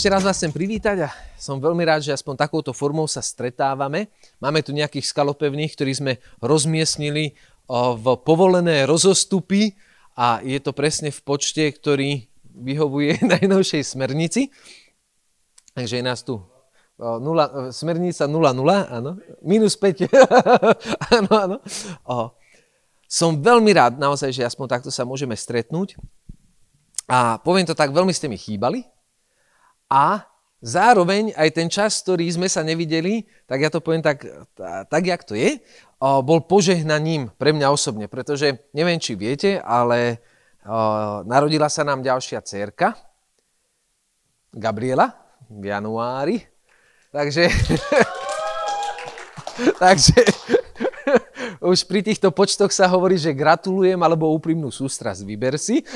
Ešte raz vás chcem privítať a som veľmi rád, že aspoň takouto formou sa stretávame. Máme tu nejakých skalopevných, ktorí sme rozmiestnili v povolené rozostupy a je to presne v počte, ktorý vyhovuje najnovšej smernici. Takže je nás tu nula, smernica 0,0, áno, minus 5, áno, áno. O, som veľmi rád naozaj, že aspoň takto sa môžeme stretnúť. A poviem to tak, veľmi ste mi chýbali. A zároveň aj ten čas, ktorý sme sa nevideli, tak ja to poviem tak, tak jak to je, bol požehnaním pre mňa osobne, pretože neviem, či viete, ale narodila sa nám ďalšia cerka, Gabriela, v januári. Takže, takže už pri týchto počtoch sa hovorí, že gratulujem alebo úprimnú sústrasť, vyber si.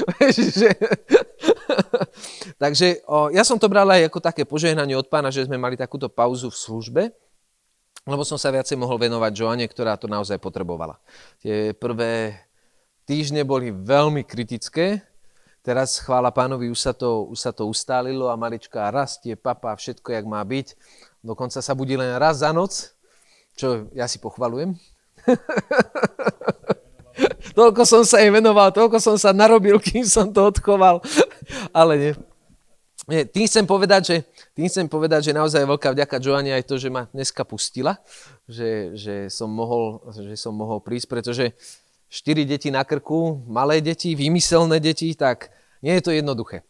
takže o, ja som to bral aj ako také požehnanie od pána, že sme mali takúto pauzu v službe lebo som sa viacej mohol venovať Joane, ktorá to naozaj potrebovala. Tie prvé týždne boli veľmi kritické, teraz chvála pánovi, už sa to, už sa to ustálilo a malička rastie, papa, všetko, jak má byť. Dokonca sa budí len raz za noc, čo ja si pochvalujem. toľko som sa jej venoval, toľko som sa narobil, kým som to odchoval. Ale nie. nie tým chcem povedať, že tým chcem povedať, že naozaj veľká vďaka Joani aj to, že ma dneska pustila, že, že, som mohol, že som mohol prísť, pretože štyri deti na krku, malé deti, vymyselné deti, tak nie je to jednoduché.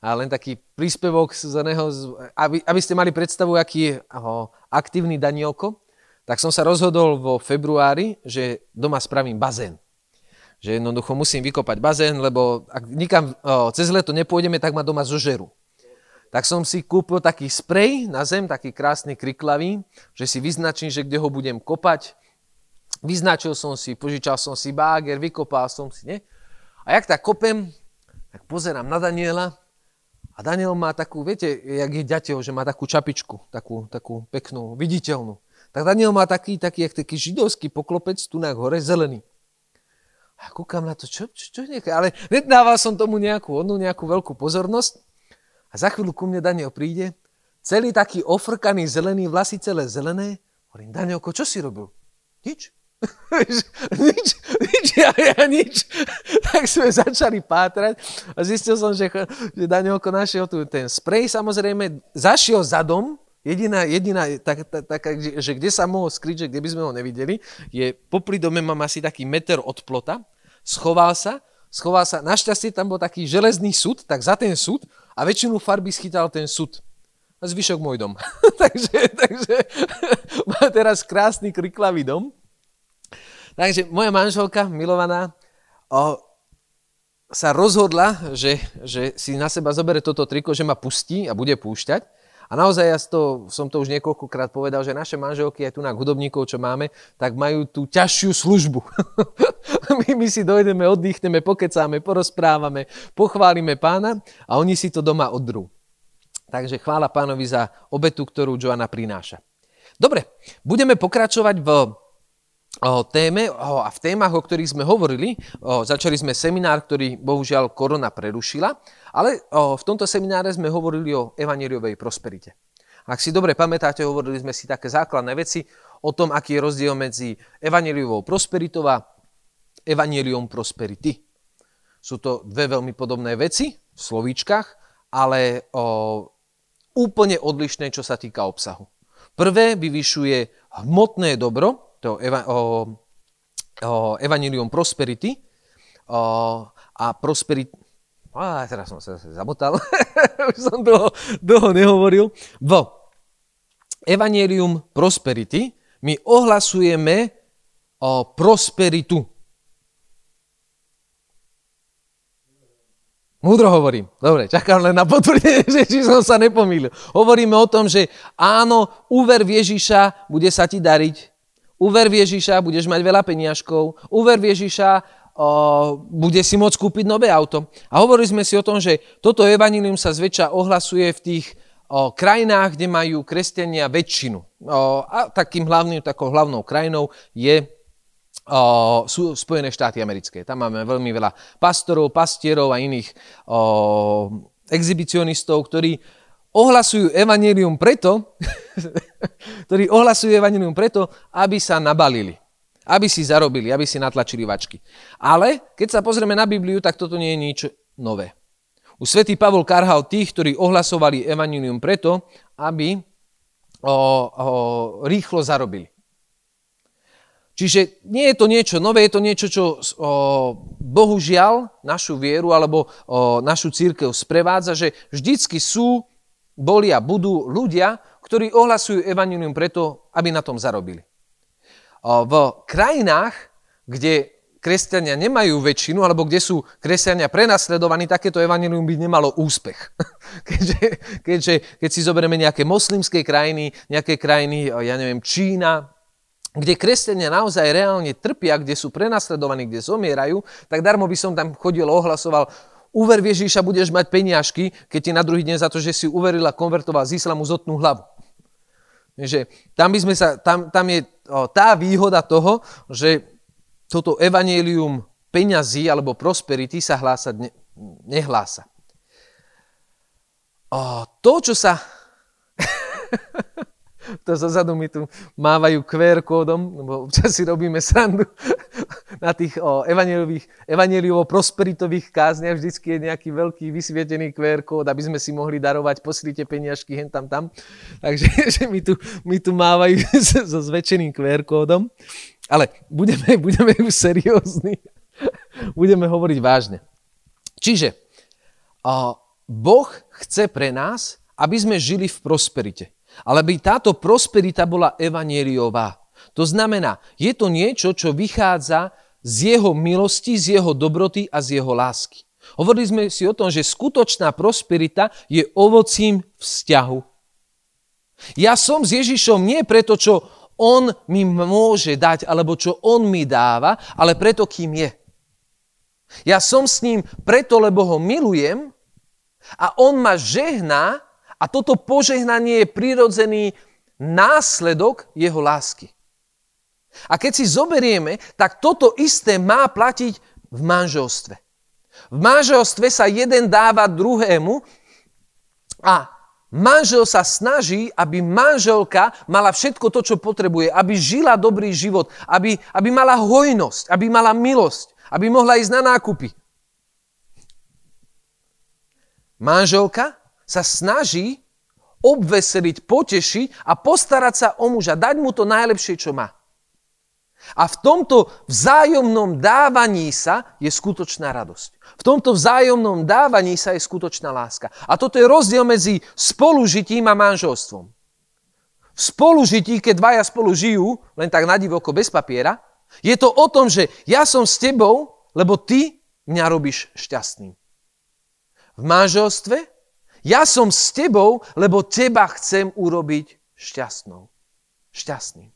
A len taký príspevok z neho, aby, aby ste mali predstavu, aký je aho, aktívny Danielko, tak som sa rozhodol vo februári, že doma spravím bazén. Že jednoducho musím vykopať bazén, lebo ak nikam o, cez leto nepôjdeme, tak ma doma zožerú tak som si kúpil taký sprej na zem, taký krásny kriklavý, že si vyznačím, že kde ho budem kopať. Vyznačil som si, požičal som si báger, vykopal som si, nie? A jak tak kopem, tak pozerám na Daniela a Daniel má takú, viete, jak je ďateľ, že má takú čapičku, takú, takú peknú, viditeľnú. Tak Daniel má taký, taký, jak taký židovský poklopec tu na hore, zelený. A kúkam na to, čo, čo, čo nejaké, ale nedával som tomu nejakú, onú nejakú veľkú pozornosť. A za chvíľu ku mne Daniel príde, celý taký ofrkaný zelený, vlasy celé zelené. Hovorím, Danielko, čo si robil? Nič. nič, nič, ja, ja nič. tak sme začali pátrať a zistil som, že, že Danielko našiel tu ten sprej, samozrejme, zašiel za dom, Jediná, jediná tak, tak, tak, že kde sa mohol skryť, že kde by sme ho nevideli, je popri dome mám asi taký meter od plota, schoval sa, schoval sa, našťastie tam bol taký železný súd, tak za ten súd a väčšinu farby schytal ten sud. A zvyšok môj dom. takže, takže má teraz krásny kriklavý dom. Takže moja manželka, milovaná, o, sa rozhodla, že, že si na seba zoberie toto triko, že ma pustí a bude púšťať. A naozaj ja to, som to už niekoľkokrát povedal, že naše manželky, aj tu na hudobníkov, čo máme, tak majú tú ťažšiu službu. my, my si dojdeme, oddychneme, pokecáme, porozprávame, pochválime pána a oni si to doma odrú. Takže chvála pánovi za obetu, ktorú Joana prináša. Dobre, budeme pokračovať v o téme o, a v témach, o ktorých sme hovorili. O, začali sme seminár, ktorý bohužiaľ korona prerušila, ale o, v tomto semináre sme hovorili o evaneliovej prosperite. Ak si dobre pamätáte, hovorili sme si také základné veci o tom, aký je rozdiel medzi evaneliovou prosperitou a evanelium prosperity. Sú to dve veľmi podobné veci v slovíčkach, ale o, úplne odlišné, čo sa týka obsahu. Prvé vyvyšuje hmotné dobro, to eva, o, o Evangelium Prosperity o, a Prosperity... A teraz som sa zamotal, už som dlho, dlho nehovoril. V Evangelium Prosperity my ohlasujeme o prosperitu. Múdro hovorím. Dobre, čakám len na potvrdenie, či som sa nepomýlil. Hovoríme o tom, že áno, úver v Ježiša, bude sa ti dariť. Úver v Ježiša, budeš mať veľa peniažkov. Úver v Ježiša, o, bude si môcť kúpiť nové auto. A hovorili sme si o tom, že toto evanilium sa zväčša ohlasuje v tých o, krajinách, kde majú kresťania väčšinu. O, a takým hlavným, takou hlavnou krajinou je o, sú Spojené štáty americké. Tam máme veľmi veľa pastorov, pastierov a iných o, exhibicionistov, ktorí ohlasujú evanelium preto, ktorí ohlasujú evanelium preto, aby sa nabalili. Aby si zarobili, aby si natlačili vačky. Ale keď sa pozrieme na Bibliu, tak toto nie je nič nové. U svätý Pavol karhal tých, ktorí ohlasovali evanelium preto, aby o, o, rýchlo zarobili. Čiže nie je to niečo nové, je to niečo, čo o, bohužiaľ našu vieru alebo o, našu církev sprevádza, že vždycky sú, boli a budú ľudia, ktorí ohlasujú evanilium preto, aby na tom zarobili. V krajinách, kde kresťania nemajú väčšinu, alebo kde sú kresťania prenasledovaní, takéto evanilium by nemalo úspech. keďže, keďže, keď si zoberieme nejaké moslimské krajiny, nejaké krajiny, ja neviem, Čína, kde kresťania naozaj reálne trpia, kde sú prenasledovaní, kde zomierajú, tak darmo by som tam chodil ohlasoval, uver Ježíša, budeš mať peniažky, keď ti na druhý deň za to, že si uveril a konvertoval z islamu, zotnú hlavu. Že tam, by sme sa, tam, tam je tá výhoda toho, že toto evanelium peňazí alebo prosperity sa hlásať ne, nehlása. O, to, čo sa to zozadu mi tu mávajú QR kódom, lebo občas si robíme srandu na tých evangeliovo-prosperitových kázniach. Vždycky je nejaký veľký vysvietený QR kód, aby sme si mohli darovať, poslite peniažky hen tam tam. Takže že mi, tu, mi tu mávajú so zväčšeným QR kódom. Ale budeme, budeme už seriózni. budeme hovoriť vážne. Čiže Boh chce pre nás, aby sme žili v prosperite. Ale by táto prosperita bola evanieliová. To znamená, je to niečo, čo vychádza z jeho milosti, z jeho dobroty a z jeho lásky. Hovorili sme si o tom, že skutočná prosperita je ovocím vzťahu. Ja som s Ježišom nie preto, čo on mi môže dať, alebo čo on mi dáva, ale preto, kým je. Ja som s ním preto, lebo ho milujem a on ma žehná a toto požehnanie je prirodzený následok jeho lásky. A keď si zoberieme, tak toto isté má platiť v manželstve. V manželstve sa jeden dáva druhému a manžel sa snaží, aby manželka mala všetko to, čo potrebuje, aby žila dobrý život, aby, aby mala hojnosť, aby mala milosť, aby mohla ísť na nákupy. Manželka sa snaží obveseliť, potešiť a postarať sa o muža, dať mu to najlepšie, čo má. A v tomto vzájomnom dávaní sa je skutočná radosť. V tomto vzájomnom dávaní sa je skutočná láska. A toto je rozdiel medzi spolužitím a manželstvom. V spolužití, keď dvaja spolu žijú, len tak na bez papiera, je to o tom, že ja som s tebou, lebo ty mňa robíš šťastným. V manželstve ja som s tebou, lebo teba chcem urobiť šťastnou. Šťastným.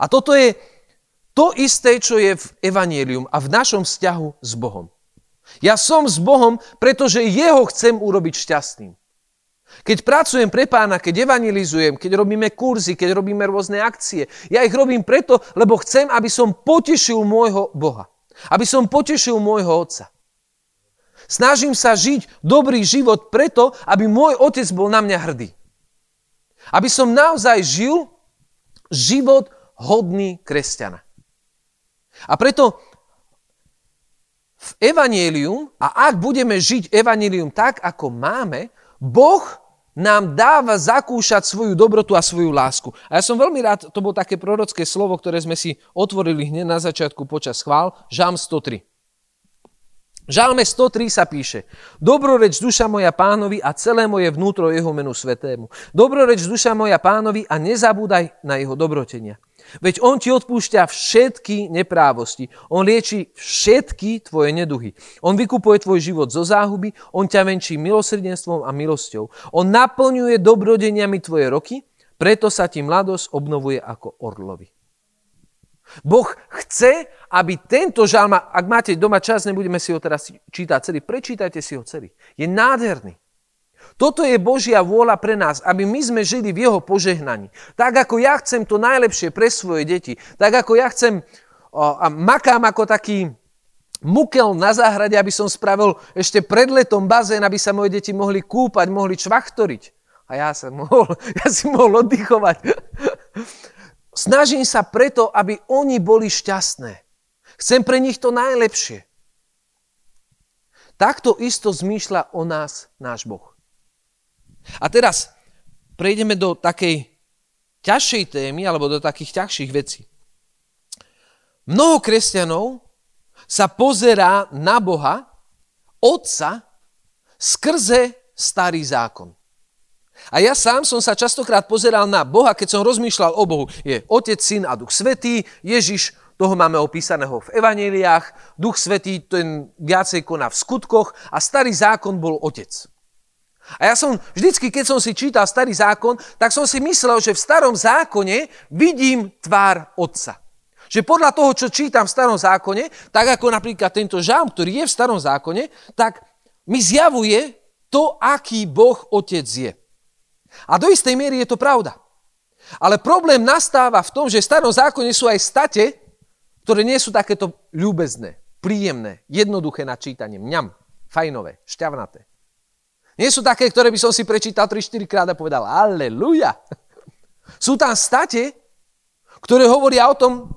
A toto je to isté, čo je v Evangelium a v našom vzťahu s Bohom. Ja som s Bohom, pretože Jeho chcem urobiť šťastným. Keď pracujem pre pána, keď evangelizujem, keď robíme kurzy, keď robíme rôzne akcie, ja ich robím preto, lebo chcem, aby som potešil môjho Boha. Aby som potešil môjho Otca. Snažím sa žiť dobrý život preto, aby môj otec bol na mňa hrdý. Aby som naozaj žil život hodný kresťana. A preto v Evangelium, a ak budeme žiť Evangelium tak, ako máme, Boh nám dáva zakúšať svoju dobrotu a svoju lásku. A ja som veľmi rád, to bolo také prorocké slovo, ktoré sme si otvorili hneď na začiatku počas chvál, Žám 103. Žalme 103 sa píše Dobroreč duša moja pánovi a celé moje vnútro jeho menu svetému. Dobroreč duša moja pánovi a nezabúdaj na jeho dobrotenia. Veď On ti odpúšťa všetky neprávosti. On lieči všetky tvoje neduhy. On vykupuje tvoj život zo záhuby, On ťa venčí milosrdenstvom a milosťou. On naplňuje dobrodeniami tvoje roky, preto sa ti mladosť obnovuje ako orlovi. Boh chce, aby tento žalm, ak máte doma čas, nebudeme si ho teraz čítať celý, prečítajte si ho celý. Je nádherný. Toto je Božia vôľa pre nás, aby my sme žili v jeho požehnaní. Tak ako ja chcem to najlepšie pre svoje deti, tak ako ja chcem a makám ako taký mukel na záhrade, aby som spravil ešte pred letom bazén, aby sa moje deti mohli kúpať, mohli čvachtoriť. A ja, sa mohol, ja si mohol oddychovať. Snažím sa preto, aby oni boli šťastné. Chcem pre nich to najlepšie. Takto isto zmýšľa o nás náš Boh. A teraz prejdeme do takej ťažšej témy alebo do takých ťažších vecí. Mnoho kresťanov sa pozerá na Boha, Otca, skrze starý zákon. A ja sám som sa častokrát pozeral na Boha, keď som rozmýšľal o Bohu. Je Otec, Syn a Duch Svetý, Ježiš, toho máme opísaného v evaneliách, Duch Svetý ten viacej koná v skutkoch a starý zákon bol Otec. A ja som vždycky, keď som si čítal starý zákon, tak som si myslel, že v starom zákone vidím tvár otca. Že podľa toho, čo čítam v starom zákone, tak ako napríklad tento žám, ktorý je v starom zákone, tak mi zjavuje to, aký Boh otec je. A do istej miery je to pravda. Ale problém nastáva v tom, že v starom zákone sú aj state, ktoré nie sú takéto ľúbezné, príjemné, jednoduché na čítanie. Mňam, fajnové, šťavnaté. Nie sú také, ktoré by som si prečítal 3-4 krát a povedal aleluja. Sú tam state, ktoré hovoria o tom,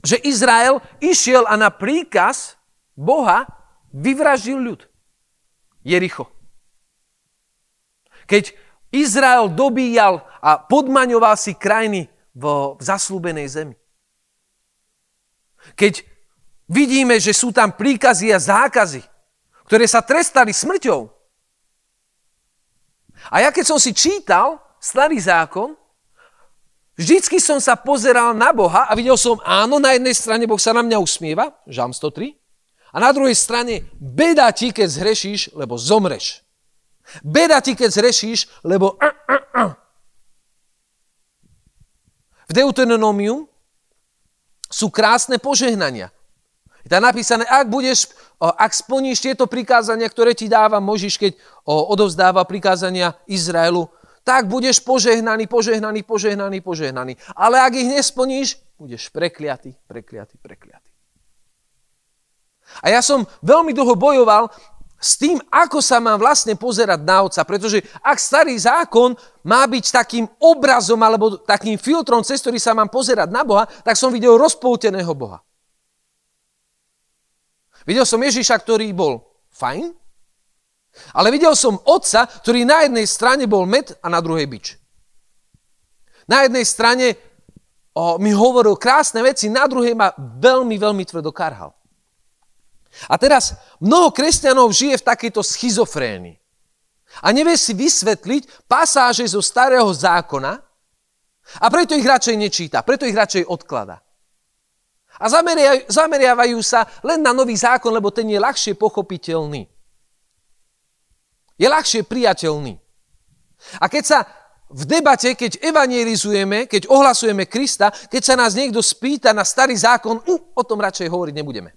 že Izrael išiel a na príkaz Boha vyvraždil ľud. Jericho. Keď Izrael dobíjal a podmaňoval si krajiny v zaslúbenej zemi. Keď vidíme, že sú tam príkazy a zákazy, ktoré sa trestali smrťou, a ja keď som si čítal starý zákon, vždycky som sa pozeral na Boha a videl som, áno, na jednej strane Boh sa na mňa usmieva, žám 103, a na druhej strane, beda ti, keď zhrešíš, lebo zomreš. Beda ti, keď zhrešíš, lebo... V Deuteronómiu sú krásne požehnania. Je tam napísané, ak budeš, ak splníš tieto prikázania, ktoré ti dáva Možiš, keď odovzdáva prikázania Izraelu, tak budeš požehnaný, požehnaný, požehnaný, požehnaný. Ale ak ich nesplníš, budeš prekliatý, prekliatý, prekliatý. A ja som veľmi dlho bojoval s tým, ako sa mám vlastne pozerať na Otca, pretože ak starý zákon má byť takým obrazom alebo takým filtrom, cez ktorý sa mám pozerať na Boha, tak som videl rozpouteného Boha. Videl som Ježiša, ktorý bol fajn, ale videl som otca, ktorý na jednej strane bol med a na druhej bič. Na jednej strane o, mi hovoril krásne veci, na druhej ma veľmi, veľmi tvrdo karhal. A teraz mnoho kresťanov žije v takejto schizofrénii. A nevie si vysvetliť pasáže zo starého zákona a preto ich radšej nečíta, preto ich radšej odklada. A zameriavajú sa len na nový zákon, lebo ten je ľahšie pochopiteľný. Je ľahšie priateľný. A keď sa v debate, keď evangelizujeme, keď ohlasujeme Krista, keď sa nás niekto spýta na starý zákon, uh, o tom radšej hovoriť nebudeme.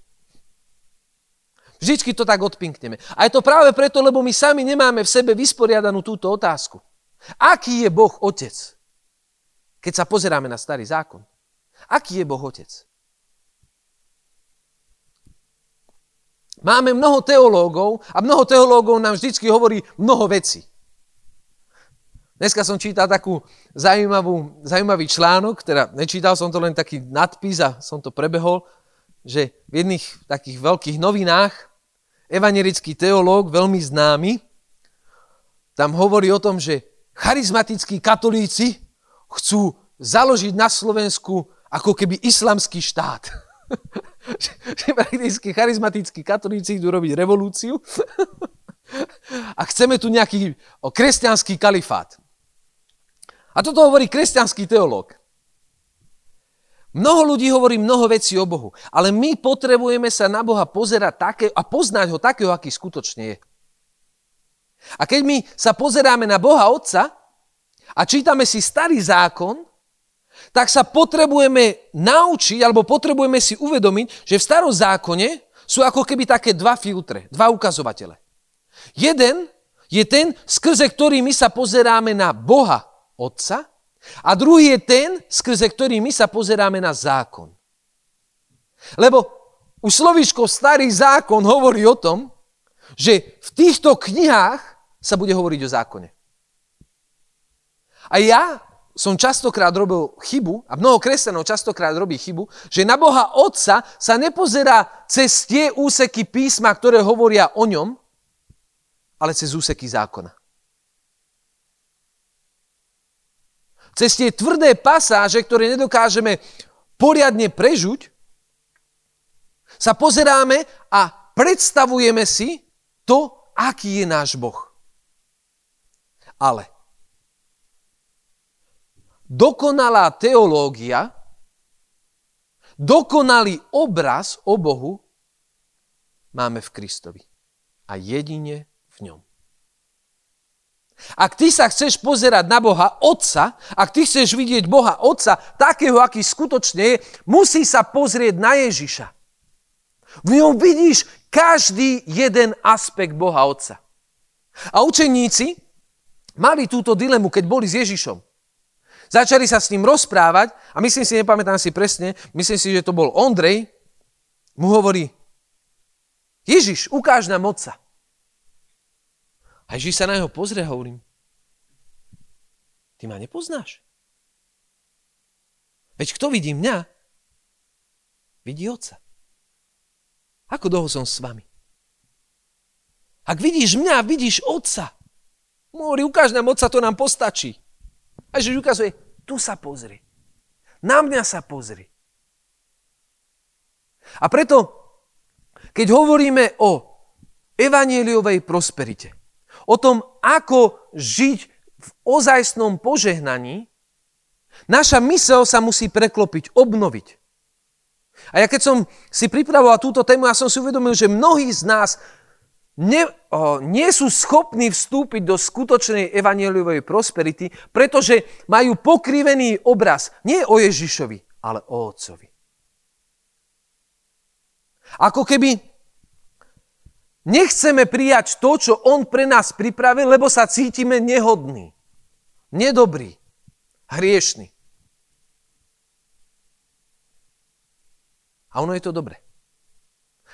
Vždycky to tak odpinkneme. A je to práve preto, lebo my sami nemáme v sebe vysporiadanú túto otázku. Aký je Boh Otec? Keď sa pozeráme na starý zákon. Aký je Boh Otec? Máme mnoho teológov a mnoho teológov nám vždy hovorí mnoho vecí. Dneska som čítal takú zaujímavú, zaujímavý článok, teda nečítal som to len taký nadpis a som to prebehol, že v jedných takých veľkých novinách evangelický teológ, veľmi známy, tam hovorí o tom, že charizmatickí katolíci chcú založiť na Slovensku ako keby islamský štát. že prakticky charizmatickí katolíci idú robiť revolúciu a chceme tu nejaký kresťanský kalifát. A toto hovorí kresťanský teológ. Mnoho ľudí hovorí mnoho vecí o Bohu, ale my potrebujeme sa na Boha pozerať také a poznať ho takého, aký skutočne je. A keď my sa pozeráme na Boha Otca a čítame si starý zákon, tak sa potrebujeme naučiť, alebo potrebujeme si uvedomiť, že v starom zákone sú ako keby také dva filtre, dva ukazovatele. Jeden je ten, skrze ktorý my sa pozeráme na Boha Otca a druhý je ten, skrze ktorý my sa pozeráme na zákon. Lebo už slovíčko Starý zákon hovorí o tom, že v týchto knihách sa bude hovoriť o zákone. A ja som častokrát robil chybu, a mnoho kresťanov častokrát robí chybu, že na Boha Otca sa nepozerá cez tie úseky písma, ktoré hovoria o ňom, ale cez úseky zákona. Cez tie tvrdé pasáže, ktoré nedokážeme poriadne prežuť, sa pozeráme a predstavujeme si to, aký je náš Boh. Ale dokonalá teológia, dokonalý obraz o Bohu máme v Kristovi. A jedine v ňom. Ak ty sa chceš pozerať na Boha Otca, ak ty chceš vidieť Boha Otca takého, aký skutočne je, musí sa pozrieť na Ježiša. V ňom vidíš každý jeden aspekt Boha Otca. A učeníci mali túto dilemu, keď boli s Ježišom. Začali sa s ním rozprávať a myslím si, nepamätám si presne, myslím si, že to bol Ondrej, mu hovorí, Ježiš, ukáž nám Otca. A Ježíš sa na neho pozrie a hovorím, ty ma nepoznáš. Veď kto vidí mňa, vidí Otca. Ako dlho som s vami? Ak vidíš mňa, vidíš Otca. Môri, ukáž nám Otca, to nám postačí. A Ježiš ukazuje, tu sa pozri. Na mňa sa pozri. A preto, keď hovoríme o evanieliovej prosperite, o tom, ako žiť v ozajstnom požehnaní, naša mysel sa musí preklopiť, obnoviť. A ja keď som si pripravoval túto tému, ja som si uvedomil, že mnohí z nás ne, o, nie sú schopní vstúpiť do skutočnej evanieliovej prosperity, pretože majú pokrivený obraz nie o Ježišovi, ale o Otcovi. Ako keby Nechceme prijať to, čo on pre nás pripravil, lebo sa cítime nehodní, nedobrý, hriešný. A ono je to dobre.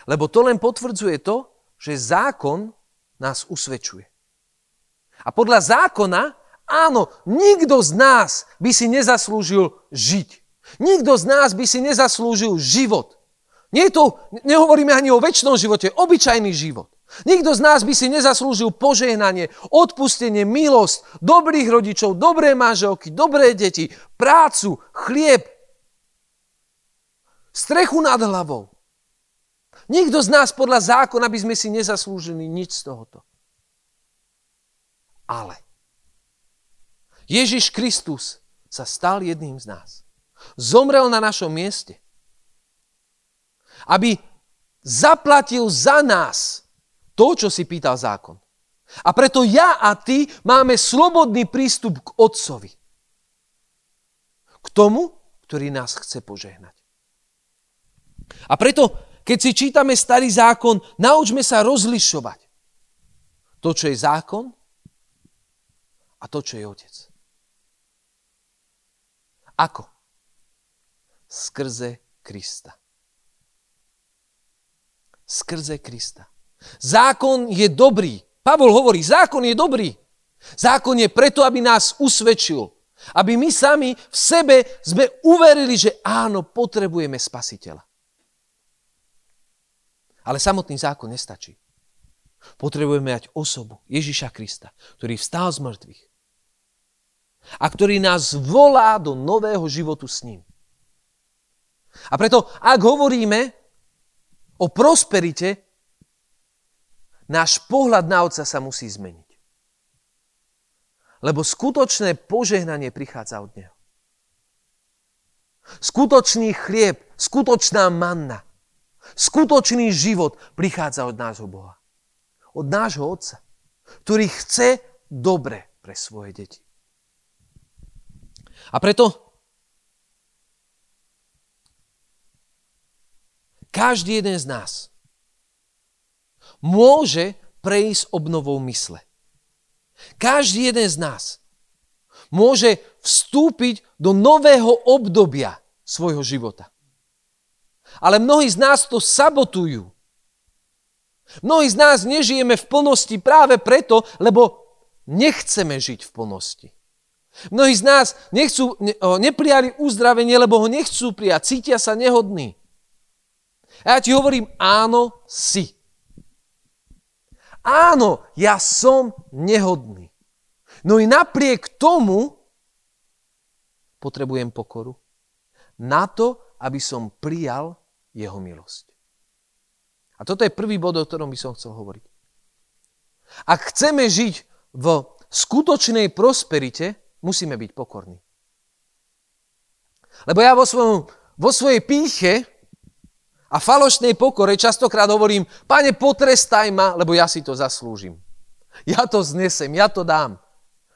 Lebo to len potvrdzuje to, že zákon nás usvedčuje. A podľa zákona, áno, nikto z nás by si nezaslúžil žiť. Nikto z nás by si nezaslúžil život. Nie to, nehovoríme ani o väčšnom živote, obyčajný život. Nikto z nás by si nezaslúžil požehnanie, odpustenie, milosť, dobrých rodičov, dobré manželky, dobré deti, prácu, chlieb, strechu nad hlavou. Nikto z nás podľa zákona by sme si nezaslúžili nič z tohoto. Ale Ježiš Kristus sa stal jedným z nás. Zomrel na našom mieste aby zaplatil za nás to, čo si pýtal zákon. A preto ja a ty máme slobodný prístup k Otcovi. K tomu, ktorý nás chce požehnať. A preto, keď si čítame starý zákon, naučme sa rozlišovať to, čo je zákon a to, čo je otec. Ako? Skrze Krista skrze Krista. Zákon je dobrý. Pavol hovorí, zákon je dobrý. Zákon je preto, aby nás usvedčil. Aby my sami v sebe sme uverili, že áno, potrebujeme spasiteľa. Ale samotný zákon nestačí. Potrebujeme mať osobu Ježiša Krista, ktorý vstal z mŕtvych a ktorý nás volá do nového životu s ním. A preto, ak hovoríme o prosperite, náš pohľad na Otca sa musí zmeniť. Lebo skutočné požehnanie prichádza od Neho. Skutočný chlieb, skutočná manna, skutočný život prichádza od nášho Boha. Od nášho Otca, ktorý chce dobre pre svoje deti. A preto každý jeden z nás môže prejsť obnovou mysle. Každý jeden z nás môže vstúpiť do nového obdobia svojho života. Ale mnohí z nás to sabotujú. Mnohí z nás nežijeme v plnosti práve preto, lebo nechceme žiť v plnosti. Mnohí z nás nechcú, ne, neprijali uzdravenie, lebo ho nechcú prijať, cítia sa nehodní. A ja ti hovorím, áno, si. Áno, ja som nehodný. No i napriek tomu potrebujem pokoru. Na to, aby som prijal jeho milosť. A toto je prvý bod, o ktorom by som chcel hovoriť. Ak chceme žiť v skutočnej prosperite, musíme byť pokorní. Lebo ja vo, svojom, vo svojej píche a falošnej pokore častokrát hovorím, pane, potrestaj ma, lebo ja si to zaslúžim. Ja to znesem, ja to dám.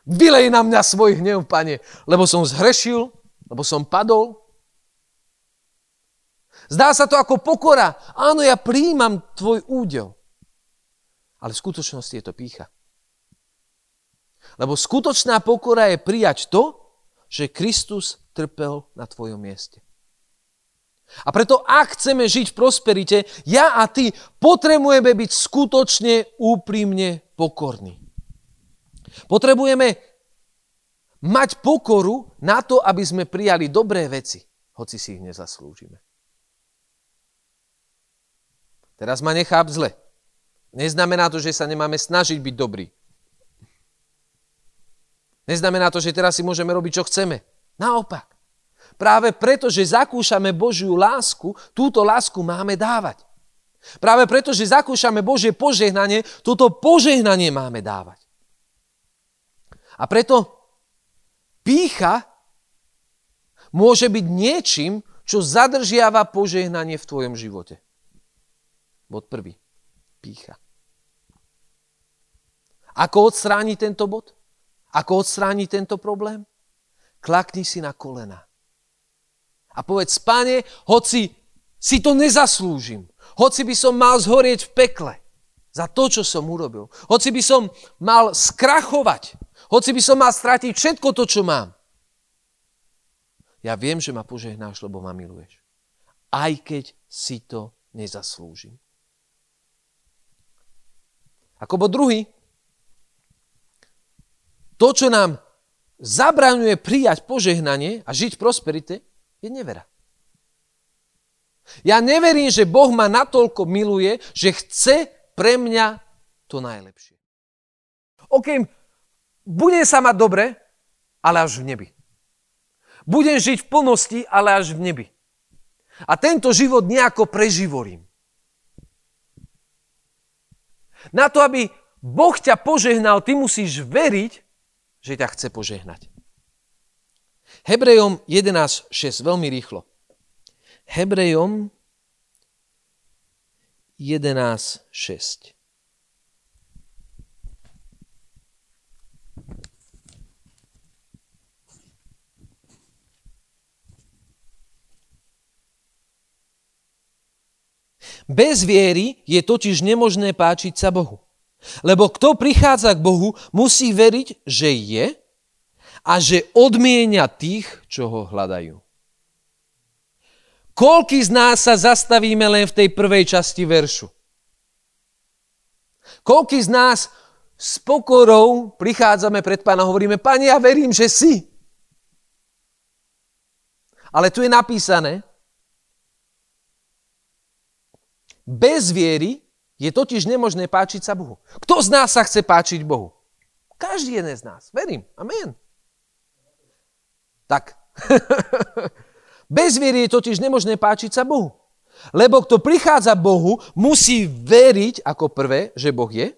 Vylej na mňa svoj hnev, pane, lebo som zhrešil, lebo som padol. Zdá sa to ako pokora. Áno, ja príjmam tvoj údel. Ale v skutočnosti je to pícha. Lebo skutočná pokora je prijať to, že Kristus trpel na tvojom mieste. A preto, ak chceme žiť v prosperite, ja a ty potrebujeme byť skutočne úprimne pokorní. Potrebujeme mať pokoru na to, aby sme prijali dobré veci, hoci si ich nezaslúžime. Teraz ma necháp zle. Neznamená to, že sa nemáme snažiť byť dobrý. Neznamená to, že teraz si môžeme robiť, čo chceme. Naopak. Práve preto, že zakúšame Božiu lásku, túto lásku máme dávať. Práve preto, že zakúšame Božie požehnanie, toto požehnanie máme dávať. A preto pícha môže byť niečím, čo zadržiava požehnanie v tvojom živote. Bod prvý. Pícha. Ako odstrániť tento bod? Ako odstrániť tento problém? Klakni si na kolena a povedz, pane, hoci si to nezaslúžim, hoci by som mal zhorieť v pekle za to, čo som urobil, hoci by som mal skrachovať, hoci by som mal stratiť všetko to, čo mám. Ja viem, že ma požehnáš, lebo ma miluješ. Aj keď si to nezaslúžim. Ako bod druhý, to, čo nám zabraňuje prijať požehnanie a žiť v prosperite, je nevera. Ja neverím, že Boh ma natoľko miluje, že chce pre mňa to najlepšie. OK, budem sa mať dobre, ale až v nebi. Budem žiť v plnosti, ale až v nebi. A tento život nejako preživorím. Na to, aby Boh ťa požehnal, ty musíš veriť, že ťa chce požehnať. Hebrejom 11.6, veľmi rýchlo. Hebrejom 11.6. Bez viery je totiž nemožné páčiť sa Bohu. Lebo kto prichádza k Bohu, musí veriť, že je a že odmienia tých, čo ho hľadajú. Koľký z nás sa zastavíme len v tej prvej časti veršu? Koľký z nás s pokorou prichádzame pred pána a hovoríme, Pane, ja verím, že si. Ale tu je napísané, bez viery je totiž nemožné páčiť sa Bohu. Kto z nás sa chce páčiť Bohu? Každý jeden z nás. Verím. Amen. Tak. Bez viery je totiž nemožné páčiť sa Bohu. Lebo kto prichádza Bohu, musí veriť ako prvé, že Boh je.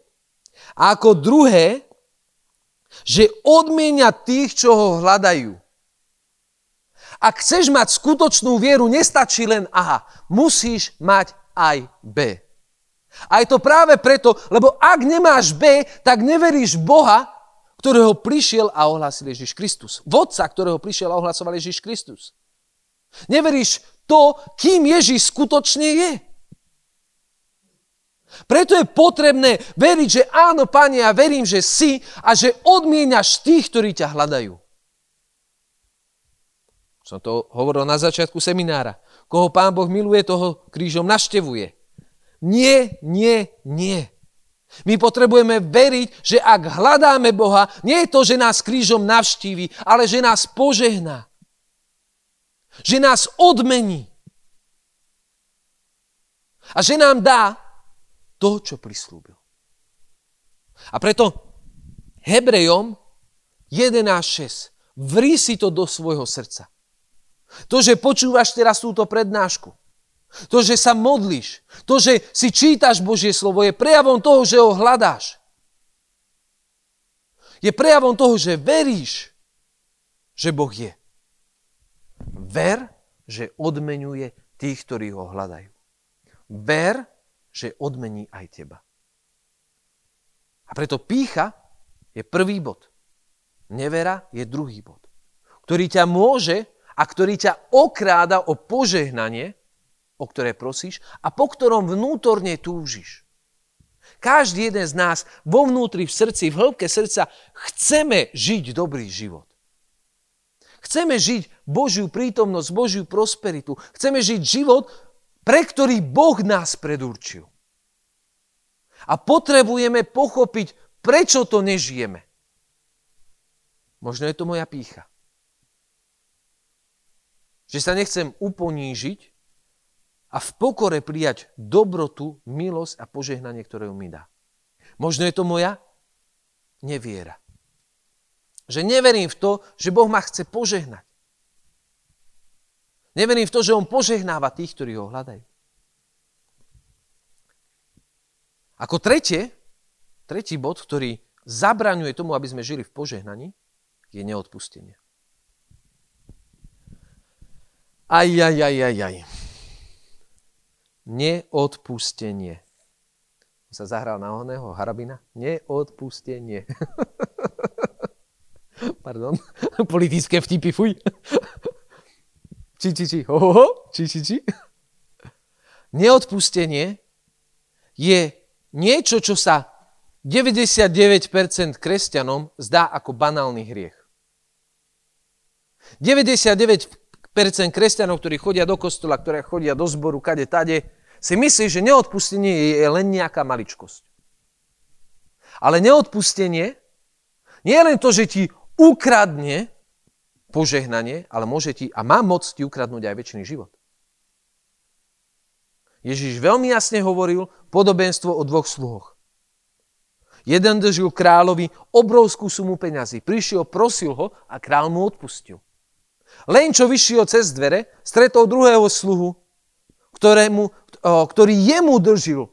A ako druhé, že odmienia tých, čo ho hľadajú. Ak chceš mať skutočnú vieru, nestačí len A. Musíš mať aj B. A je to práve preto, lebo ak nemáš B, tak neveríš Boha, ktorého prišiel a ohlásil Ježiš Kristus. Vodca, ktorého prišiel a ohlasoval Ježiš Kristus. Neveríš to, kým Ježiš skutočne je. Preto je potrebné veriť, že áno, Pane, ja verím, že si a že odmieniaš tých, ktorí ťa hľadajú. Som to hovoril na začiatku seminára. Koho Pán Boh miluje, toho krížom naštevuje. Nie, nie, nie. My potrebujeme veriť, že ak hľadáme Boha, nie je to, že nás krížom navštívi, ale že nás požehná. Že nás odmení. A že nám dá to, čo prislúbil. A preto Hebrejom 11.6. Vrí si to do svojho srdca. To, že počúvaš teraz túto prednášku, to, že sa modlíš, to, že si čítaš Božie slovo, je prejavom toho, že ho hľadáš. Je prejavom toho, že veríš, že Boh je. Ver, že odmenuje tých, ktorí ho hľadajú. Ver, že odmení aj teba. A preto pícha je prvý bod. Nevera je druhý bod, ktorý ťa môže a ktorý ťa okráda o požehnanie, o ktoré prosíš a po ktorom vnútorne túžiš. Každý jeden z nás vo vnútri, v srdci, v hĺbke srdca chceme žiť dobrý život. Chceme žiť Božiu prítomnosť, Božiu prosperitu. Chceme žiť život, pre ktorý Boh nás predurčil. A potrebujeme pochopiť, prečo to nežijeme. Možno je to moja pícha. Že sa nechcem uponížiť a v pokore prijať dobrotu, milosť a požehnanie, ktoré mi dá. Možno je to moja neviera. Že neverím v to, že Boh ma chce požehnať. Neverím v to, že On požehnáva tých, ktorí ho hľadajú. Ako tretie, tretí bod, ktorý zabraňuje tomu, aby sme žili v požehnaní, je neodpustenie. Aj, aj, aj, aj, aj. Neodpustenie. Sa zahral na oného harabina? Neodpustenie. Pardon. Politické vtipy, fuj. Či, či, či, ho, ho, či, či, či. Neodpustenie je niečo, čo sa 99% kresťanom zdá ako banálny hriech. 99% kresťanov, ktorí chodia do kostola, ktorí chodia do zboru, kade, tade, si myslí, že neodpustenie je len nejaká maličkosť. Ale neodpustenie nie je len to, že ti ukradne požehnanie, ale môže ti a má moc ti ukradnúť aj väčší život. Ježiš veľmi jasne hovoril podobenstvo o dvoch sluhoch. Jeden držil kráľovi obrovskú sumu peňazí. Prišiel, prosil ho a král mu odpustil. Len čo vyšiel cez dvere, stretol druhého sluhu, ktorému, ktorý jemu držil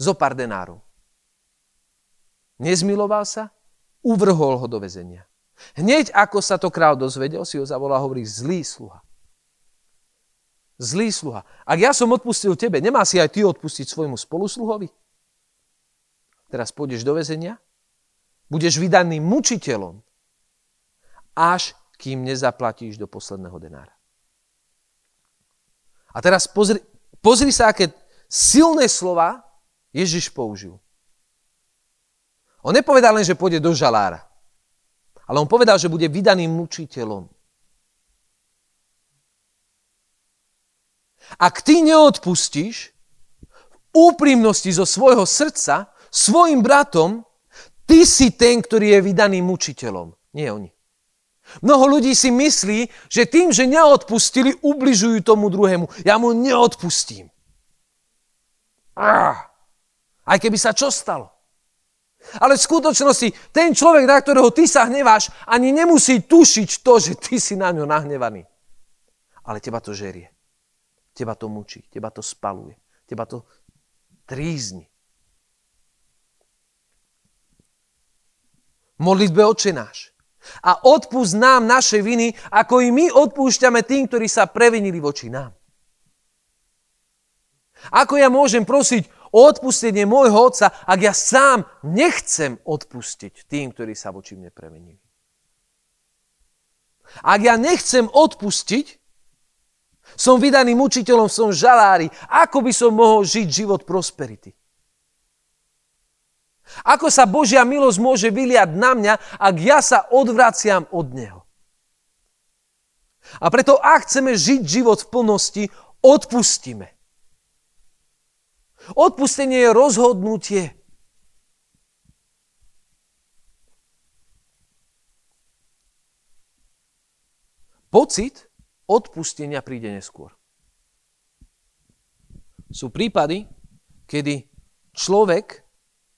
zo pár denárov. Nezmiloval sa, uvrhol ho do vezenia. Hneď ako sa to král dozvedel, si ho zavolal a hovorí zlý sluha. Zlý sluha. Ak ja som odpustil tebe, nemá si aj ty odpustiť svojmu spolusluhovi? Teraz pôjdeš do väzenia, budeš vydaný mučiteľom, až kým nezaplatíš do posledného denára. A teraz pozri, pozri sa, aké silné slova Ježiš použil. On nepovedal len, že pôjde do žalára. Ale on povedal, že bude vydaným mučiteľom. Ak ty neodpustíš v úprimnosti zo svojho srdca svojim bratom, ty si ten, ktorý je vydaný mučiteľom. Nie oni. Mnoho ľudí si myslí, že tým, že neodpustili, ubližujú tomu druhému. Ja mu neodpustím. Aj keby sa čo stalo? Ale v skutočnosti ten človek, na ktorého ty sa hneváš, ani nemusí tušiť to, že ty si na ňo nahnevaný. Ale teba to žerie. Teba to mučí, teba to spaluje, teba to trízni. V modlitbe oče náš. A odpust nám naše viny, ako i my odpúšťame tým, ktorí sa previnili voči nám. Ako ja môžem prosiť o odpustenie môjho otca, ak ja sám nechcem odpustiť tým, ktorí sa voči mne previnili? Ak ja nechcem odpustiť, som vydaným učiteľom, som žalári. Ako by som mohol žiť život prosperity? Ako sa Božia milosť môže vyliať na mňa, ak ja sa odvraciam od Neho? A preto, ak chceme žiť život v plnosti, odpustíme. Odpustenie je rozhodnutie. Pocit odpustenia príde neskôr. Sú prípady, kedy človek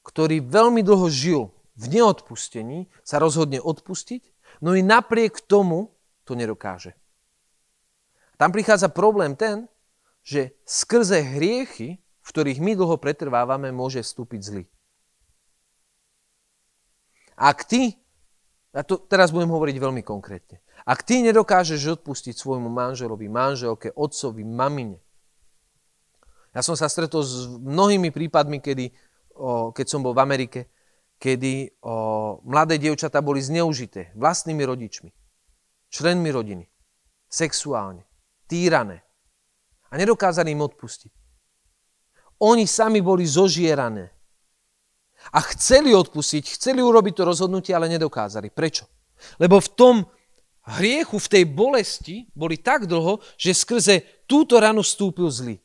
ktorý veľmi dlho žil v neodpustení, sa rozhodne odpustiť, no i napriek tomu to nedokáže. Tam prichádza problém ten, že skrze hriechy, v ktorých my dlho pretrvávame, môže vstúpiť zlý. Ak ty, a to teraz budem hovoriť veľmi konkrétne, ak ty nedokážeš odpustiť svojmu manželovi, manželke, otcovi, mamine, ja som sa stretol s mnohými prípadmi, kedy keď som bol v Amerike, kedy mladé dievčatá boli zneužité vlastnými rodičmi, členmi rodiny, sexuálne, týrané a nedokázali im odpustiť. Oni sami boli zožierané a chceli odpustiť, chceli urobiť to rozhodnutie, ale nedokázali. Prečo? Lebo v tom hriechu, v tej bolesti boli tak dlho, že skrze túto ranu vstúpil zlý.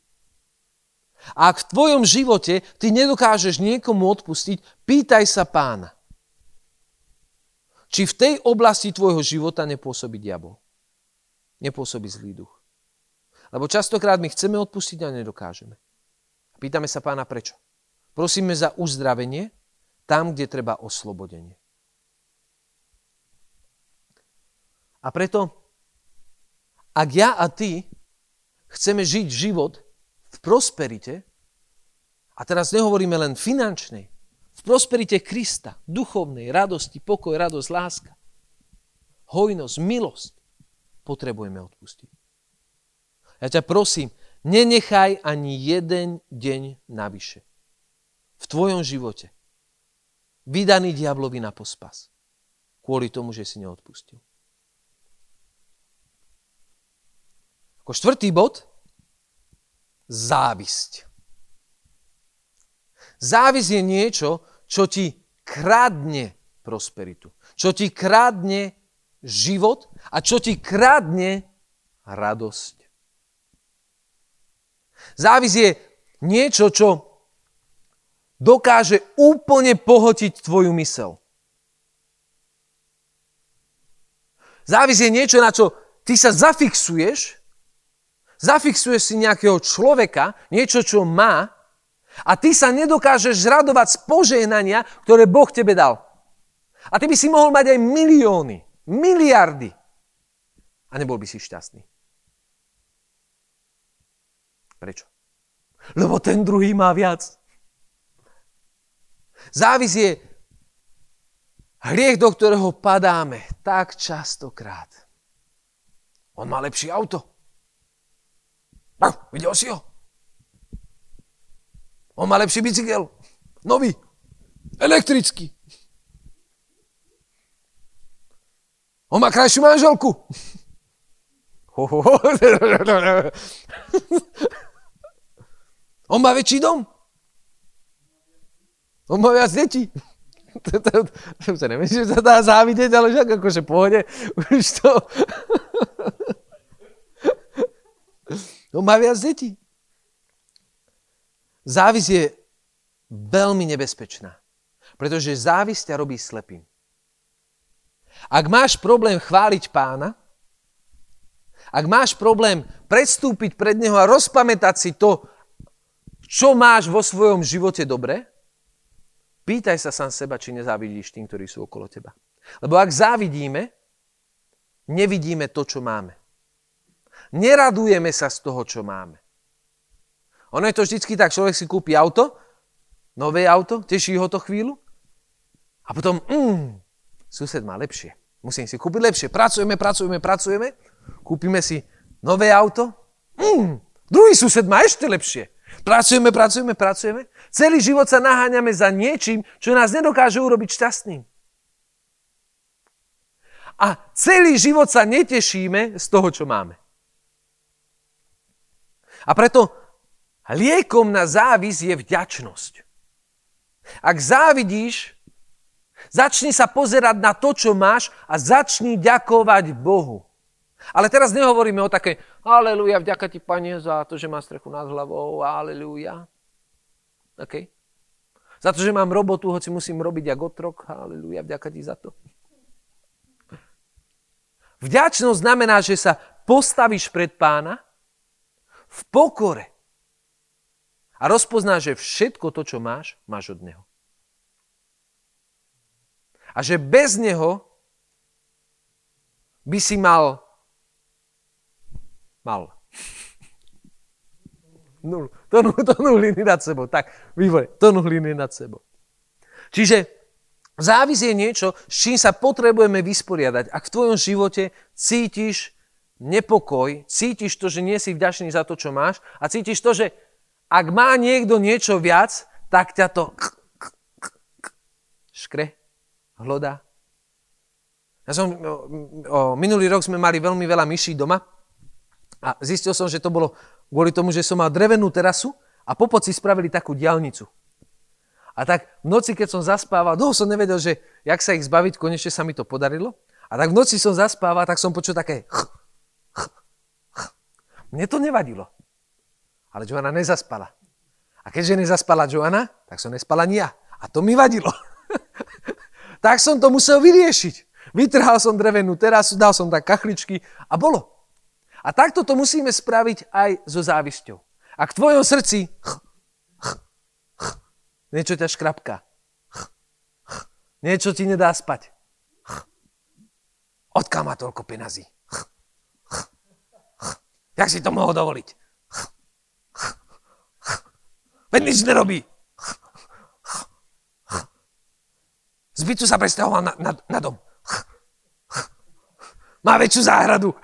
A ak v tvojom živote ty nedokážeš niekomu odpustiť, pýtaj sa pána. Či v tej oblasti tvojho života nepôsobí diabol. Nepôsobí zlý duch. Lebo častokrát my chceme odpustiť a nedokážeme. Pýtame sa pána prečo. Prosíme za uzdravenie tam, kde treba oslobodenie. A preto, ak ja a ty chceme žiť život, prosperite, a teraz nehovoríme len finančnej, v prosperite Krista, duchovnej, radosti, pokoj, radosť, láska, hojnosť, milosť, potrebujeme odpustiť. Ja ťa prosím, nenechaj ani jeden deň navyše v tvojom živote vydaný diablovi na pospas kvôli tomu, že si neodpustil. Ako štvrtý bod, závisť. Závisť je niečo, čo ti kradne prosperitu. Čo ti kradne život a čo ti kradne radosť. Závisť je niečo, čo dokáže úplne pohotiť tvoju mysel. Závisť je niečo, na čo ty sa zafixuješ Zafixuješ si nejakého človeka, niečo, čo má, a ty sa nedokážeš radovať z požehnania, ktoré Boh tebe dal. A ty by si mohol mať aj milióny, miliardy. A nebol by si šťastný. Prečo? Lebo ten druhý má viac. Závis je hriech, do ktorého padáme tak častokrát. On má lepšie auto. Videl si ho? On má lepší bicykel. Nový. Elektrický. On má krajšiu manželku. On má väčší dom. On má viac detí. To sa nemyslím, že sa dá závidieť, ale však akože pohode. Už to... On má viac detí. Závis je veľmi nebezpečná, pretože závis ťa robí slepým. Ak máš problém chváliť pána, ak máš problém predstúpiť pred neho a rozpamätať si to, čo máš vo svojom živote dobre, pýtaj sa sám seba, či nezávidíš tým, ktorí sú okolo teba. Lebo ak závidíme, nevidíme to, čo máme. Neradujeme sa z toho, čo máme. Ono je to vždycky tak, človek si kúpi auto, nové auto, teší ho to chvíľu a potom, mm, sused má lepšie. Musím si kúpiť lepšie. Pracujeme, pracujeme, pracujeme. Kúpime si nové auto. Mm, druhý sused má ešte lepšie. Pracujeme, pracujeme, pracujeme. Celý život sa naháňame za niečím, čo nás nedokáže urobiť šťastným. A celý život sa netešíme z toho, čo máme. A preto liekom na závis je vďačnosť. Ak závidíš, začni sa pozerať na to, čo máš a začni ďakovať Bohu. Ale teraz nehovoríme o také, aleluja, vďaka ti, Pane, za to, že má strechu nad hlavou, aleluja. OK? Za to, že mám robotu, hoci musím robiť ako otrok, aleluja, vďaka ti za to. Vďačnosť znamená, že sa postavíš pred pána v pokore a rozpoznáš, že všetko to, čo máš, máš od neho. A že bez neho by si mal mal. Nul. Tonu, tonu hliny nad sebou. Tak, vývoj. Tonu hliny nad sebou. Čiže závis je niečo, s čím sa potrebujeme vysporiadať. Ak v tvojom živote cítiš nepokoj, cítiš to, že nie si vďačný za to, čo máš a cítiš to, že ak má niekto niečo viac, tak ťa to škre, hlodá. Ja som, o, o, minulý rok sme mali veľmi veľa myší doma a zistil som, že to bolo kvôli tomu, že som mal drevenú terasu a po poci spravili takú diálnicu. A tak v noci, keď som zaspával, dlho som nevedel, že jak sa ich zbaviť, konečne sa mi to podarilo. A tak v noci som zaspával, tak som počul také ch. Mne to nevadilo. Ale Joana nezaspala. A keďže nezaspala Joana, tak som nespala ani ja. A to mi vadilo. tak som to musel vyriešiť. Vytrhal som drevenú terasu, dal som tak kachličky a bolo. A takto to musíme spraviť aj so závisťou. Ak v tvojom srdci ch, ch, ch, niečo ťa škrapká, ch, ch, niečo ti nedá spať, ch, odkiaľ toľko penazí? Jak si to mohol dovoliť? Veď nič nerobí. Z bytu sa presťahoval na, na, na dom. Má väčšiu záhradu.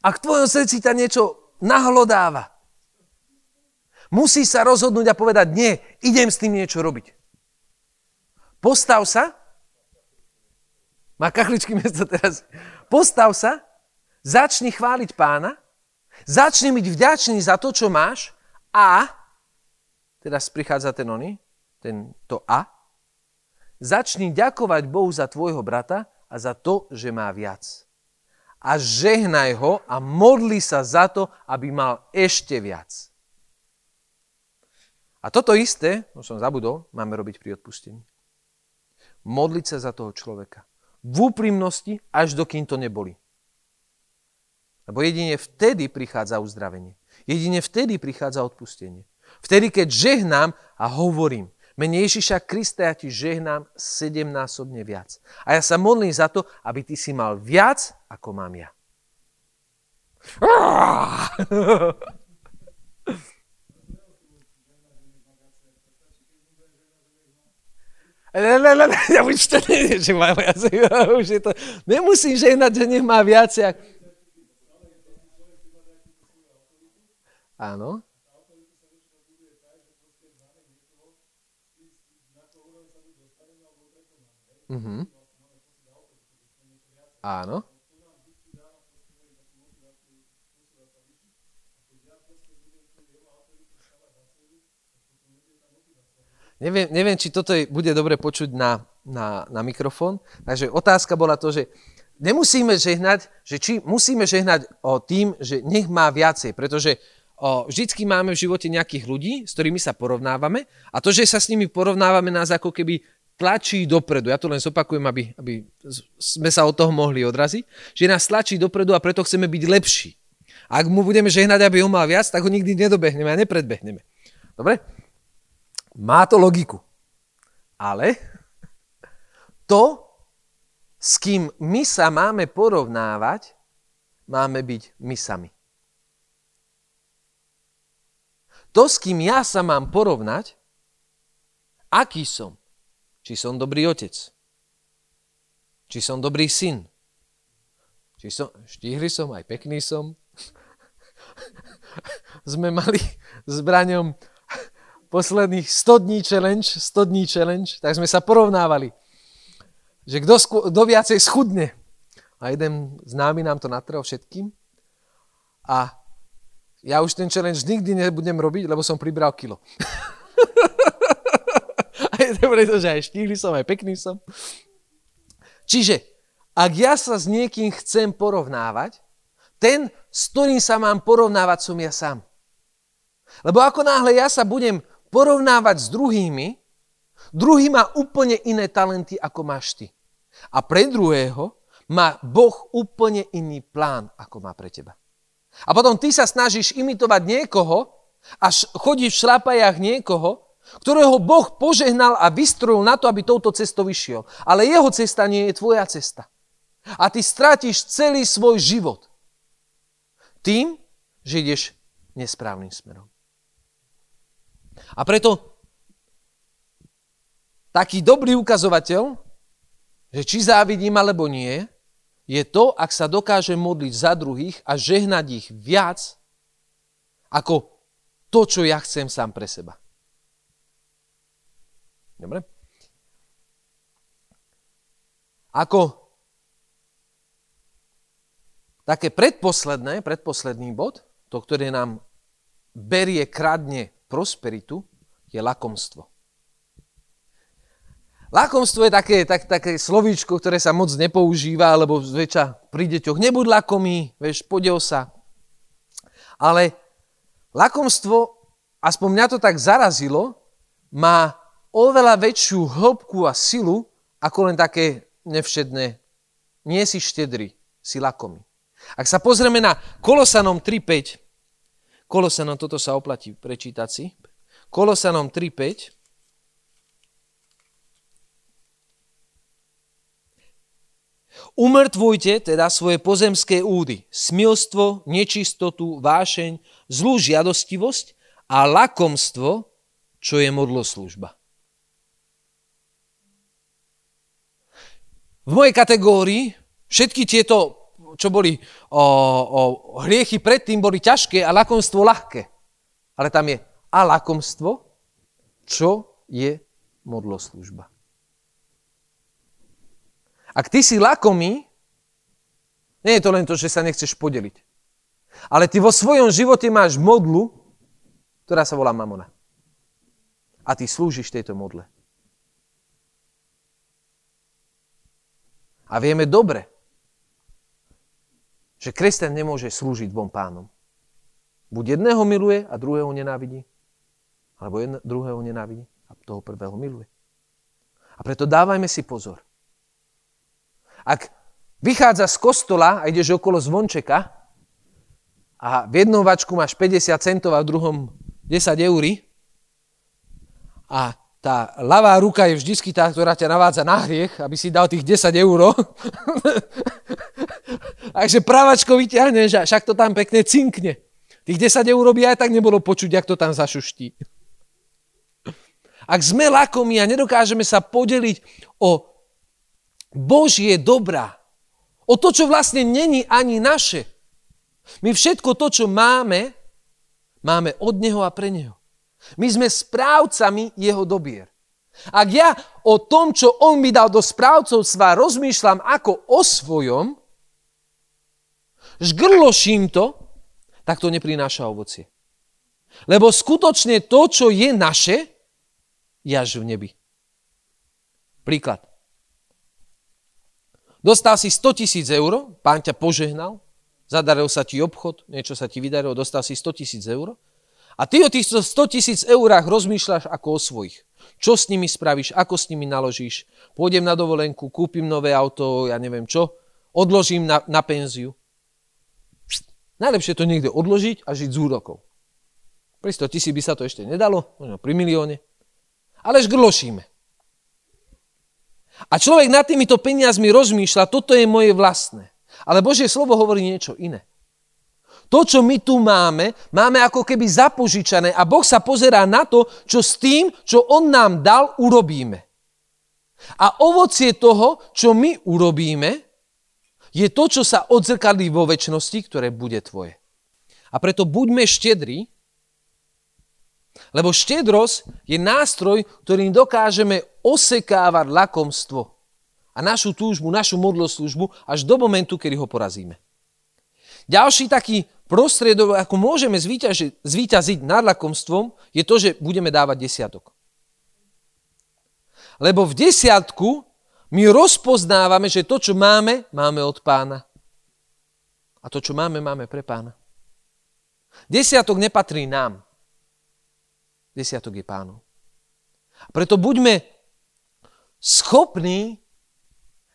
Ak v tvojom srdci ťa niečo nahlodáva, musí sa rozhodnúť a povedať, nie, idem s tým niečo robiť. Postav sa, má kachličky miesto teraz, postav sa, začni chváliť pána, začni byť vďačný za to, čo máš a, teraz prichádza ten oný, ten, to a, začni ďakovať Bohu za tvojho brata a za to, že má viac a žehnaj ho a modli sa za to, aby mal ešte viac. A toto isté, už som zabudol, máme robiť pri odpustení. Modliť sa za toho človeka. V úprimnosti, až dokým to neboli. Lebo jedine vtedy prichádza uzdravenie. Jedine vtedy prichádza odpustenie. Vtedy, keď žehnám a hovorím, Mene Ježiša Krista ja ti žehnám sedemnásobne viac. A ja sa modlím za to, aby ty si mal viac, ako mám ja. Ja už to neviem, že má viac. Už je to, nemusím žehnať, že nech má viac. Áno. Mhm. Áno. Neviem, neviem, či toto je, bude dobre počuť na, na, na mikrofón. Takže otázka bola to, že nemusíme žehnať, že či musíme žehnať o tým, že nech má viacej, pretože o, vždycky máme v živote nejakých ľudí, s ktorými sa porovnávame a to, že sa s nimi porovnávame, nás ako keby tlačí dopredu. Ja to len zopakujem, aby, aby sme sa od toho mohli odraziť. Že nás tlačí dopredu a preto chceme byť lepší. Ak mu budeme žehnať, aby ho mal viac, tak ho nikdy nedobehneme a nepredbehneme. Dobre? Má to logiku. Ale to, s kým my sa máme porovnávať, máme byť my sami. To, s kým ja sa mám porovnať, aký som. Či som dobrý otec. Či som dobrý syn. Či som, štíhly som, aj pekný som. Sme mali s Braňom posledných 100 dní challenge, 100 dní challenge, tak sme sa porovnávali, že kto, kto viacej schudne. A jeden známy nám to natrel všetkým. A ja už ten challenge nikdy nebudem robiť, lebo som pribral kilo. a je to preto, že aj štíhly som, aj pekný som. Čiže, ak ja sa s niekým chcem porovnávať, ten, s ktorým sa mám porovnávať, som ja sám. Lebo ako náhle ja sa budem porovnávať s druhými, druhý má úplne iné talenty, ako máš ty. A pre druhého má Boh úplne iný plán, ako má pre teba. A potom ty sa snažíš imitovať niekoho a chodíš v šlapajách niekoho, ktorého Boh požehnal a vystrojil na to, aby touto cestou vyšiel. Ale jeho cesta nie je tvoja cesta. A ty stratíš celý svoj život tým, že ideš nesprávnym smerom. A preto taký dobrý ukazovateľ, že či závidím alebo nie, je to, ak sa dokáže modliť za druhých a žehnať ich viac ako to, čo ja chcem sám pre seba. Dobre? Ako také predposledné, predposledný bod, to, ktoré nám berie, kradne prosperitu, je lakomstvo. Lakomstvo je také, tak, také slovíčko, ktoré sa moc nepoužíva, lebo zväčša pri deťoch nebuď lakomý, vieš, podiel sa. Ale lakomstvo, aspoň mňa to tak zarazilo, má oveľa väčšiu hĺbku a silu, ako len také nevšedné. Nie si štedrý, si lakomý. Ak sa pozrieme na Kolosanom 3.5, Kolosanom, toto sa oplatí prečítať si. Kolosanom 3.5. Umrtvujte teda svoje pozemské údy, smilstvo, nečistotu, vášeň, zlú žiadostivosť a lakomstvo, čo je modloslužba. V mojej kategórii všetky tieto čo boli o, o, hriechy predtým, boli ťažké a lakomstvo ľahké. Ale tam je a lakomstvo, čo je modloslužba. Ak ty si lakomý, nie je to len to, že sa nechceš podeliť. Ale ty vo svojom živote máš modlu, ktorá sa volá mamona. A ty slúžiš tejto modle. A vieme dobre, že kresťan nemôže slúžiť dvom pánom. Buď jedného miluje a druhého nenávidí, alebo jedno, druhého nenávidí a toho prvého miluje. A preto dávajme si pozor. Ak vychádza z kostola a ideš okolo zvončeka a v jednom vačku máš 50 centov a v druhom 10 eur a tá ľavá ruka je vždy tá, ktorá ťa navádza na hriech, aby si dal tých 10 eur. Takže právačko vyťahneš a však to tam pekne cinkne. Tých 10 eur by aj tak nebolo počuť, jak to tam zašuští. Ak sme lakomí a nedokážeme sa podeliť o Božie dobrá, o to, čo vlastne není ani naše. My všetko to, čo máme, máme od Neho a pre Neho. My sme správcami jeho dobier. Ak ja o tom, čo on mi dal do správcovstva, rozmýšľam ako o svojom, žgrloším to, tak to neprináša ovocie. Lebo skutočne to, čo je naše, je až v nebi. Príklad. Dostal si 100 tisíc eur, pán ťa požehnal, zadaril sa ti obchod, niečo sa ti vydarilo, dostal si 100 tisíc eur a ty o týchto 100 tisíc eurách rozmýšľaš ako o svojich. Čo s nimi spravíš, ako s nimi naložíš. Pôjdem na dovolenku, kúpim nové auto, ja neviem čo, odložím na, na penziu. Najlepšie to niekde odložiť a žiť z úrokov. Pri 100 tisíc by sa to ešte nedalo, možno pri milióne. Ale žgrlošíme. A človek nad týmito peniazmi rozmýšľa, toto je moje vlastné. Ale Božie slovo hovorí niečo iné. To, čo my tu máme, máme ako keby zapožičané a Boh sa pozerá na to, čo s tým, čo On nám dal, urobíme. A ovocie toho, čo my urobíme, je to, čo sa odzrkadlí vo väčšnosti, ktoré bude tvoje. A preto buďme štedrí, lebo štedrosť je nástroj, ktorým dokážeme osekávať lakomstvo a našu túžbu, našu modloslužbu až do momentu, kedy ho porazíme. Ďalší taký prostriedok, ako môžeme zvýťažiť, zvýťaziť nad lakomstvom, je to, že budeme dávať desiatok. Lebo v desiatku my rozpoznávame, že to, čo máme, máme od pána. A to, čo máme, máme pre pána. Desiatok nepatrí nám. Desiatok je pánov. Preto buďme schopní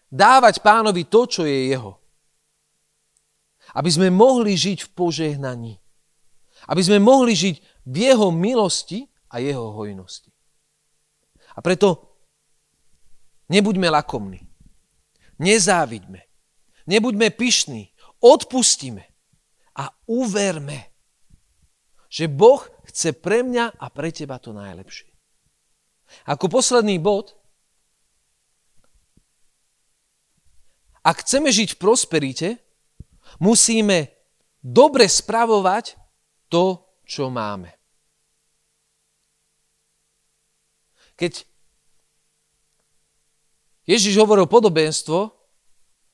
dávať pánovi to, čo je jeho. Aby sme mohli žiť v požehnaní. Aby sme mohli žiť v jeho milosti a jeho hojnosti. A preto nebuďme lakomní. Nezávidme. Nebuďme pyšní. Odpustíme. A uverme, že Boh chce pre mňa a pre teba to najlepšie. Ako posledný bod, ak chceme žiť v prosperite, musíme dobre spravovať to, čo máme. Keď Ježiš hovoril podobenstvo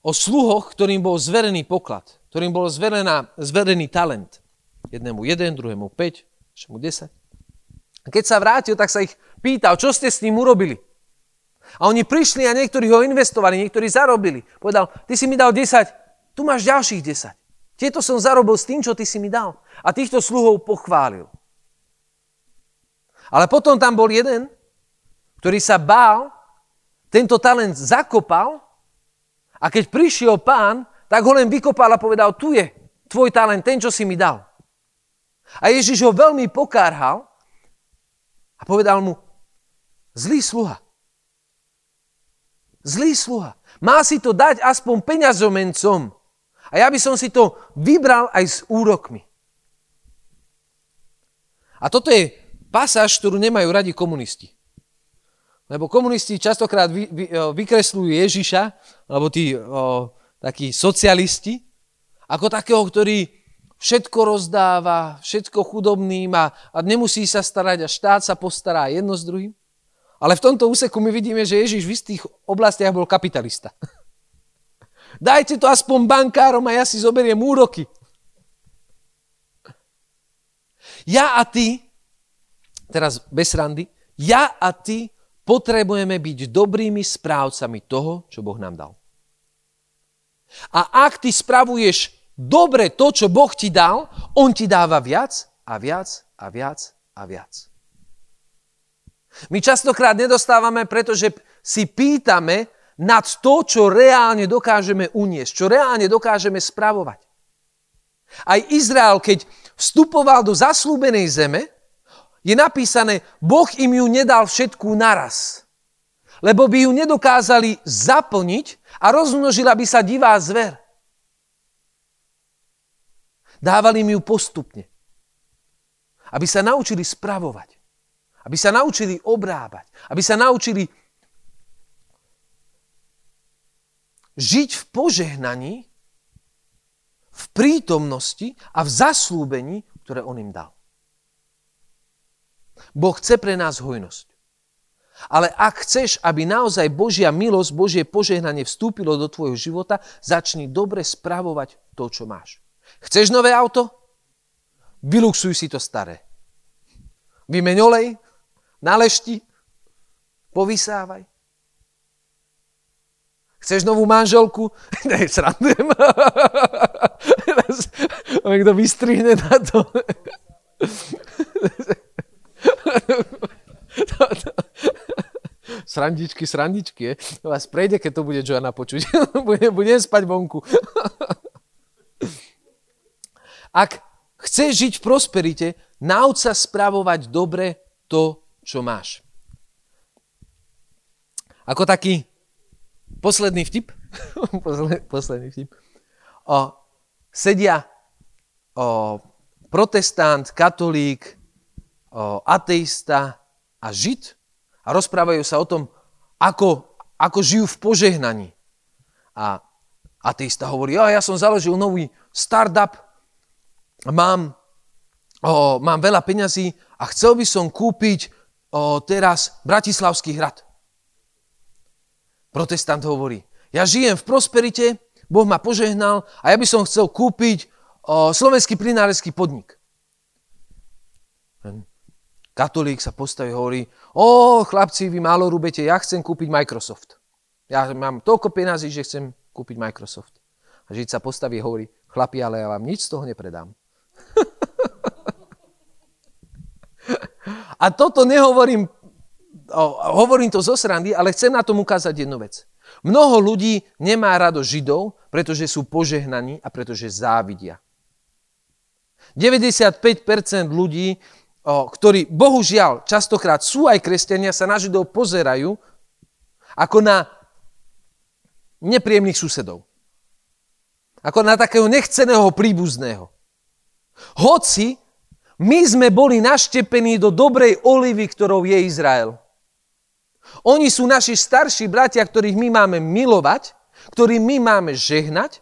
o sluhoch, ktorým bol zverený poklad, ktorým bol zverená, zverený talent. Jednému jeden, druhému 5, mu 10. A keď sa vrátil, tak sa ich pýtal, čo ste s ním urobili. A oni prišli a niektorí ho investovali, niektorí zarobili. Povedal, ty si mi dal 10, tu máš ďalších 10. Tieto som zarobil s tým, čo ty si mi dal. A týchto sluhov pochválil. Ale potom tam bol jeden, ktorý sa bál, tento talent zakopal a keď prišiel pán, tak ho len vykopal a povedal, tu je tvoj talent, ten, čo si mi dal. A Ježiš ho veľmi pokárhal a povedal mu, zlý sluha. Zlý sluha. Má si to dať aspoň peňazomencom. A ja by som si to vybral aj s úrokmi. A toto je pasáž, ktorú nemajú radi komunisti. Lebo komunisti častokrát vy, vy, vykresľujú Ježiša, alebo tí o, takí socialisti, ako takého, ktorý všetko rozdáva, všetko chudobným a, a nemusí sa starať a štát sa postará jedno s druhým. Ale v tomto úseku my vidíme, že Ježiš v istých oblastiach bol kapitalista. Dajte to aspoň bankárom a ja si zoberiem úroky. Ja a ty, teraz bez randy, ja a ty potrebujeme byť dobrými správcami toho, čo Boh nám dal. A ak ty spravuješ dobre to, čo Boh ti dal, On ti dáva viac a viac a viac a viac. My častokrát nedostávame, pretože si pýtame nad to, čo reálne dokážeme uniesť, čo reálne dokážeme spravovať. Aj Izrael, keď vstupoval do zaslúbenej zeme, je napísané, Boh im ju nedal všetkú naraz. Lebo by ju nedokázali zaplniť a rozmnožila by sa divá zver. Dávali im ju postupne. Aby sa naučili spravovať. Aby sa naučili obrábať. Aby sa naučili žiť v požehnaní, v prítomnosti a v zaslúbení, ktoré on im dal. Boh chce pre nás hojnosť. Ale ak chceš, aby naozaj Božia milosť, Božie požehnanie vstúpilo do tvojho života, začni dobre spravovať to, čo máš. Chceš nové auto? Vyluxuj si to staré. Vymeň olej, nalešti, povysávaj. Chceš novú manželku? Ne, srandujem. Kto vystrihne na to. Srandičky, srandičky. Je. Vás prejde, keď to bude Joana počuť. budem spať vonku. Ak chceš žiť v prosperite, nauč sa spravovať dobre to, čo máš. Ako taký posledný vtip, posledný vtip, o, sedia o, protestant, katolík, ateista a žid a rozprávajú sa o tom, ako, ako žijú v požehnaní. A ateista hovorí, ja, som založil nový startup, mám, o, mám veľa peňazí a chcel by som kúpiť o, teraz Bratislavský hrad. Protestant hovorí, ja žijem v prosperite, Boh ma požehnal a ja by som chcel kúpiť o, slovenský plinárenský podnik. Katolík sa postaví a hovorí, o chlapci, vy málo rúbete, ja chcem kúpiť Microsoft. Ja mám toľko peniazí, že chcem kúpiť Microsoft. A Žid sa postaví a hovorí, chlapi, ale ja vám nič z toho nepredám. a toto nehovorím, hovorím to zo srandy, ale chcem na tom ukázať jednu vec. Mnoho ľudí nemá rado Židov, pretože sú požehnaní a pretože závidia. 95% ľudí, ktorí bohužiaľ častokrát sú aj kresťania, sa na Židov pozerajú ako na nepríjemných susedov. Ako na takého nechceného príbuzného. Hoci my sme boli naštepení do dobrej olivy, ktorou je Izrael. Oni sú naši starší bratia, ktorých my máme milovať, ktorých my máme žehnať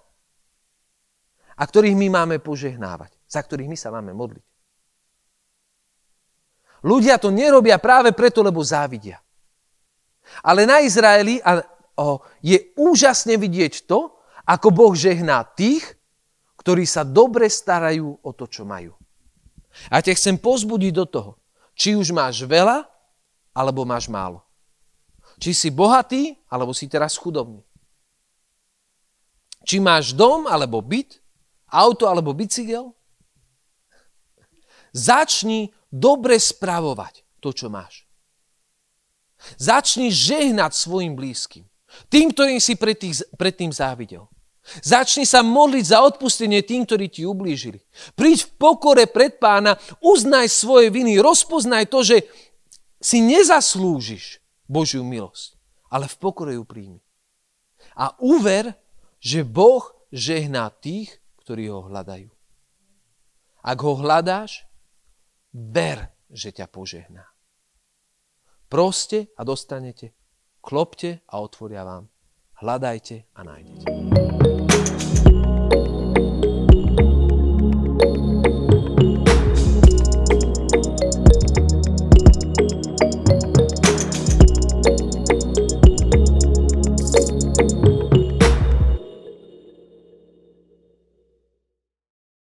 a ktorých my máme požehnávať, za ktorých my sa máme modliť. Ľudia to nerobia práve preto, lebo závidia. Ale na Izraeli je úžasne vidieť to, ako Boh žehná tých, ktorí sa dobre starajú o to, čo majú. A ťa chcem pozbudiť do toho, či už máš veľa, alebo máš málo. Či si bohatý, alebo si teraz chudobný. Či máš dom, alebo byt, auto, alebo bicykel. Začni dobre spravovať to, čo máš. Začni žehnať svojim blízkym. Tým, ktorým si predtým závidel. Začni sa modliť za odpustenie tým, ktorí ti ublížili. Príď v pokore pred pána, uznaj svoje viny, rozpoznaj to, že si nezaslúžiš Božiu milosť, ale v pokore ju príjmi. A uver, že Boh žehná tých, ktorí ho hľadajú. Ak ho hľadáš, ver, že ťa požehná. Proste a dostanete. Klopte a otvoria vám. Hľadajte a nájdete.